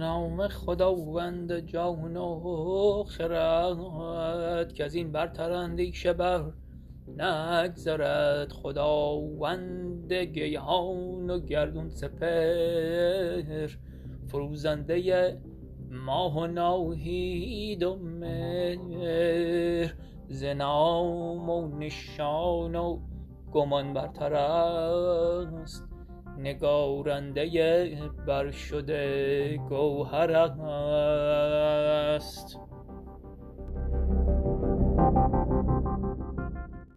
نام خداوند جان و خرد کزین برتر اندیشه بر نگذرد. خداوند گیهان و گردون سپهر فروزنده ماه و ناهید و مهر. ز نام و نشان و گمان برترست نگارنده برشده گوهرست